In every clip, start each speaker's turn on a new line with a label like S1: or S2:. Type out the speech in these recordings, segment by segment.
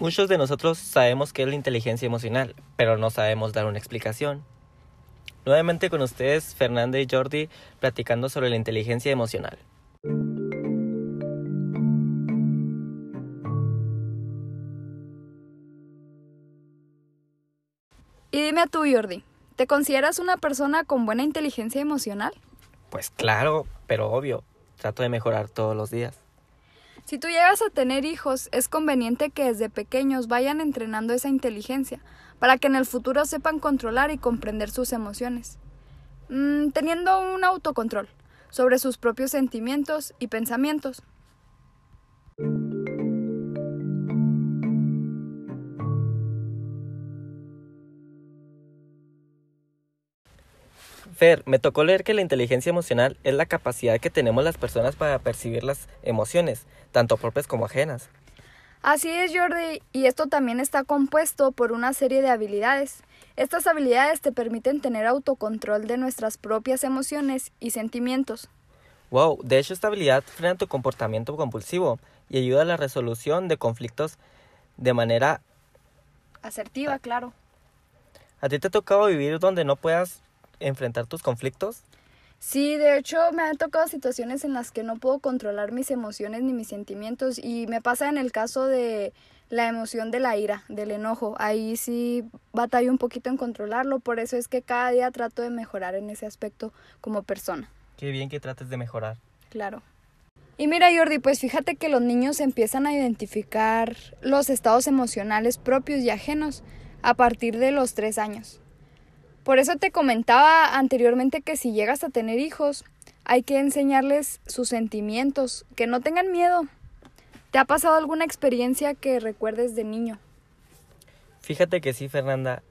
S1: Muchos de nosotros sabemos qué es la inteligencia emocional, pero no sabemos dar una explicación. Nuevamente con ustedes, Fernanda y Jordi, platicando sobre la inteligencia emocional.
S2: Y dime a tú, Jordi, ¿te consideras una persona con buena inteligencia emocional?
S1: Pues claro, pero obvio, trato de mejorar todos los días.
S2: Si tú llegas a tener hijos, es conveniente que desde pequeños vayan entrenando esa inteligencia, para que en el futuro sepan controlar y comprender sus emociones, mm, teniendo un autocontrol sobre sus propios sentimientos y pensamientos.
S1: Fer, me tocó leer que la inteligencia emocional es la capacidad que tenemos las personas para percibir las emociones, tanto propias como ajenas.
S2: Así es, Jordi, y esto también está compuesto por una serie de habilidades. Estas habilidades te permiten tener autocontrol de nuestras propias emociones y sentimientos.
S1: Wow, de hecho esta habilidad frena tu comportamiento compulsivo y ayuda a la resolución de conflictos de manera
S2: asertiva, claro.
S1: ¿A ti te ha tocado vivir donde no puedas enfrentar tus conflictos?
S2: Sí, de hecho me han tocado situaciones en las que no puedo controlar mis emociones ni mis sentimientos y me pasa en el caso de la emoción de la ira, del enojo. Ahí sí batallo un poquito en controlarlo, por eso es que cada día trato de mejorar en ese aspecto como persona.
S1: Qué bien que trates de mejorar.
S2: Claro. Y mira Jordi, pues fíjate que los niños empiezan a identificar los estados emocionales propios y ajenos a partir de los tres años. Por eso te comentaba anteriormente que si llegas a tener hijos, hay que enseñarles sus sentimientos, que no tengan miedo. ¿Te ha pasado alguna experiencia que recuerdes de niño?
S1: Fíjate que sí, Fernanda.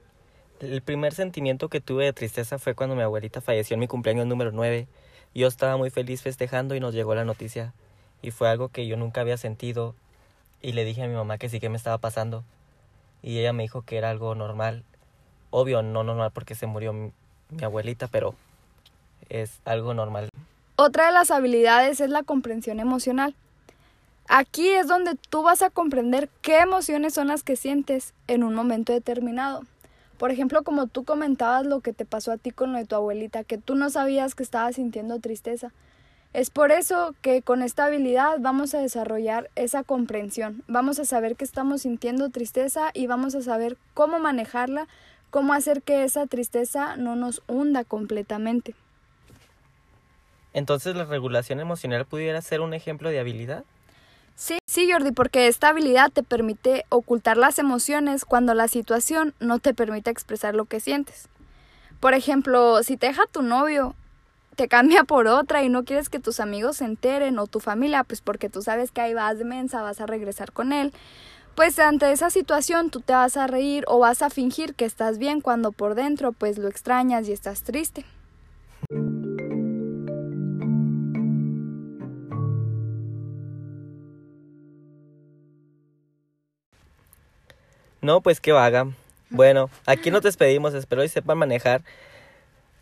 S1: El primer sentimiento que tuve de tristeza fue cuando mi abuelita falleció en mi cumpleaños número 9. Yo estaba muy feliz festejando y nos llegó la noticia. Y fue algo que yo nunca había sentido. Y le dije a mi mamá que sí que me estaba pasando. Y ella me dijo que era algo normal obvio no normal porque se murió mi, abuelita, pero es algo normal.
S2: Otra de las habilidades es la comprensión emocional. Aquí es donde tú vas a comprender qué emociones son las que sientes en un momento determinado. Por ejemplo, como tú comentabas lo que te pasó a ti con lo de tu abuelita, que tú no sabías que estabas sintiendo tristeza. Es por eso que con esta habilidad vamos a desarrollar esa comprensión. Vamos a saber que estamos sintiendo tristeza y vamos a saber cómo manejarla cómo hacer que esa tristeza no nos hunda completamente.
S1: Entonces, ¿la regulación emocional pudiera ser un ejemplo de habilidad?
S2: Sí, sí, Jordi, porque esta habilidad te permite ocultar las emociones cuando la situación no te permite expresar lo que sientes. Por ejemplo, si te deja tu novio, te cambia por otra y no quieres que tus amigos se enteren o tu familia, pues porque tú sabes que ahí vas de mensa, vas a regresar con él, pues ante esa situación tú te vas a reír o vas a fingir que estás bien cuando por dentro pues lo extrañas y estás triste.
S1: No, pues que vaga. Bueno, aquí nos despedimos, espero y sepan manejar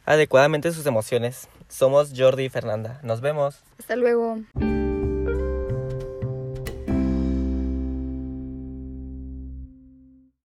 S1: adecuadamente sus emociones. Somos Jordi y Fernanda. Nos vemos.
S2: Hasta luego.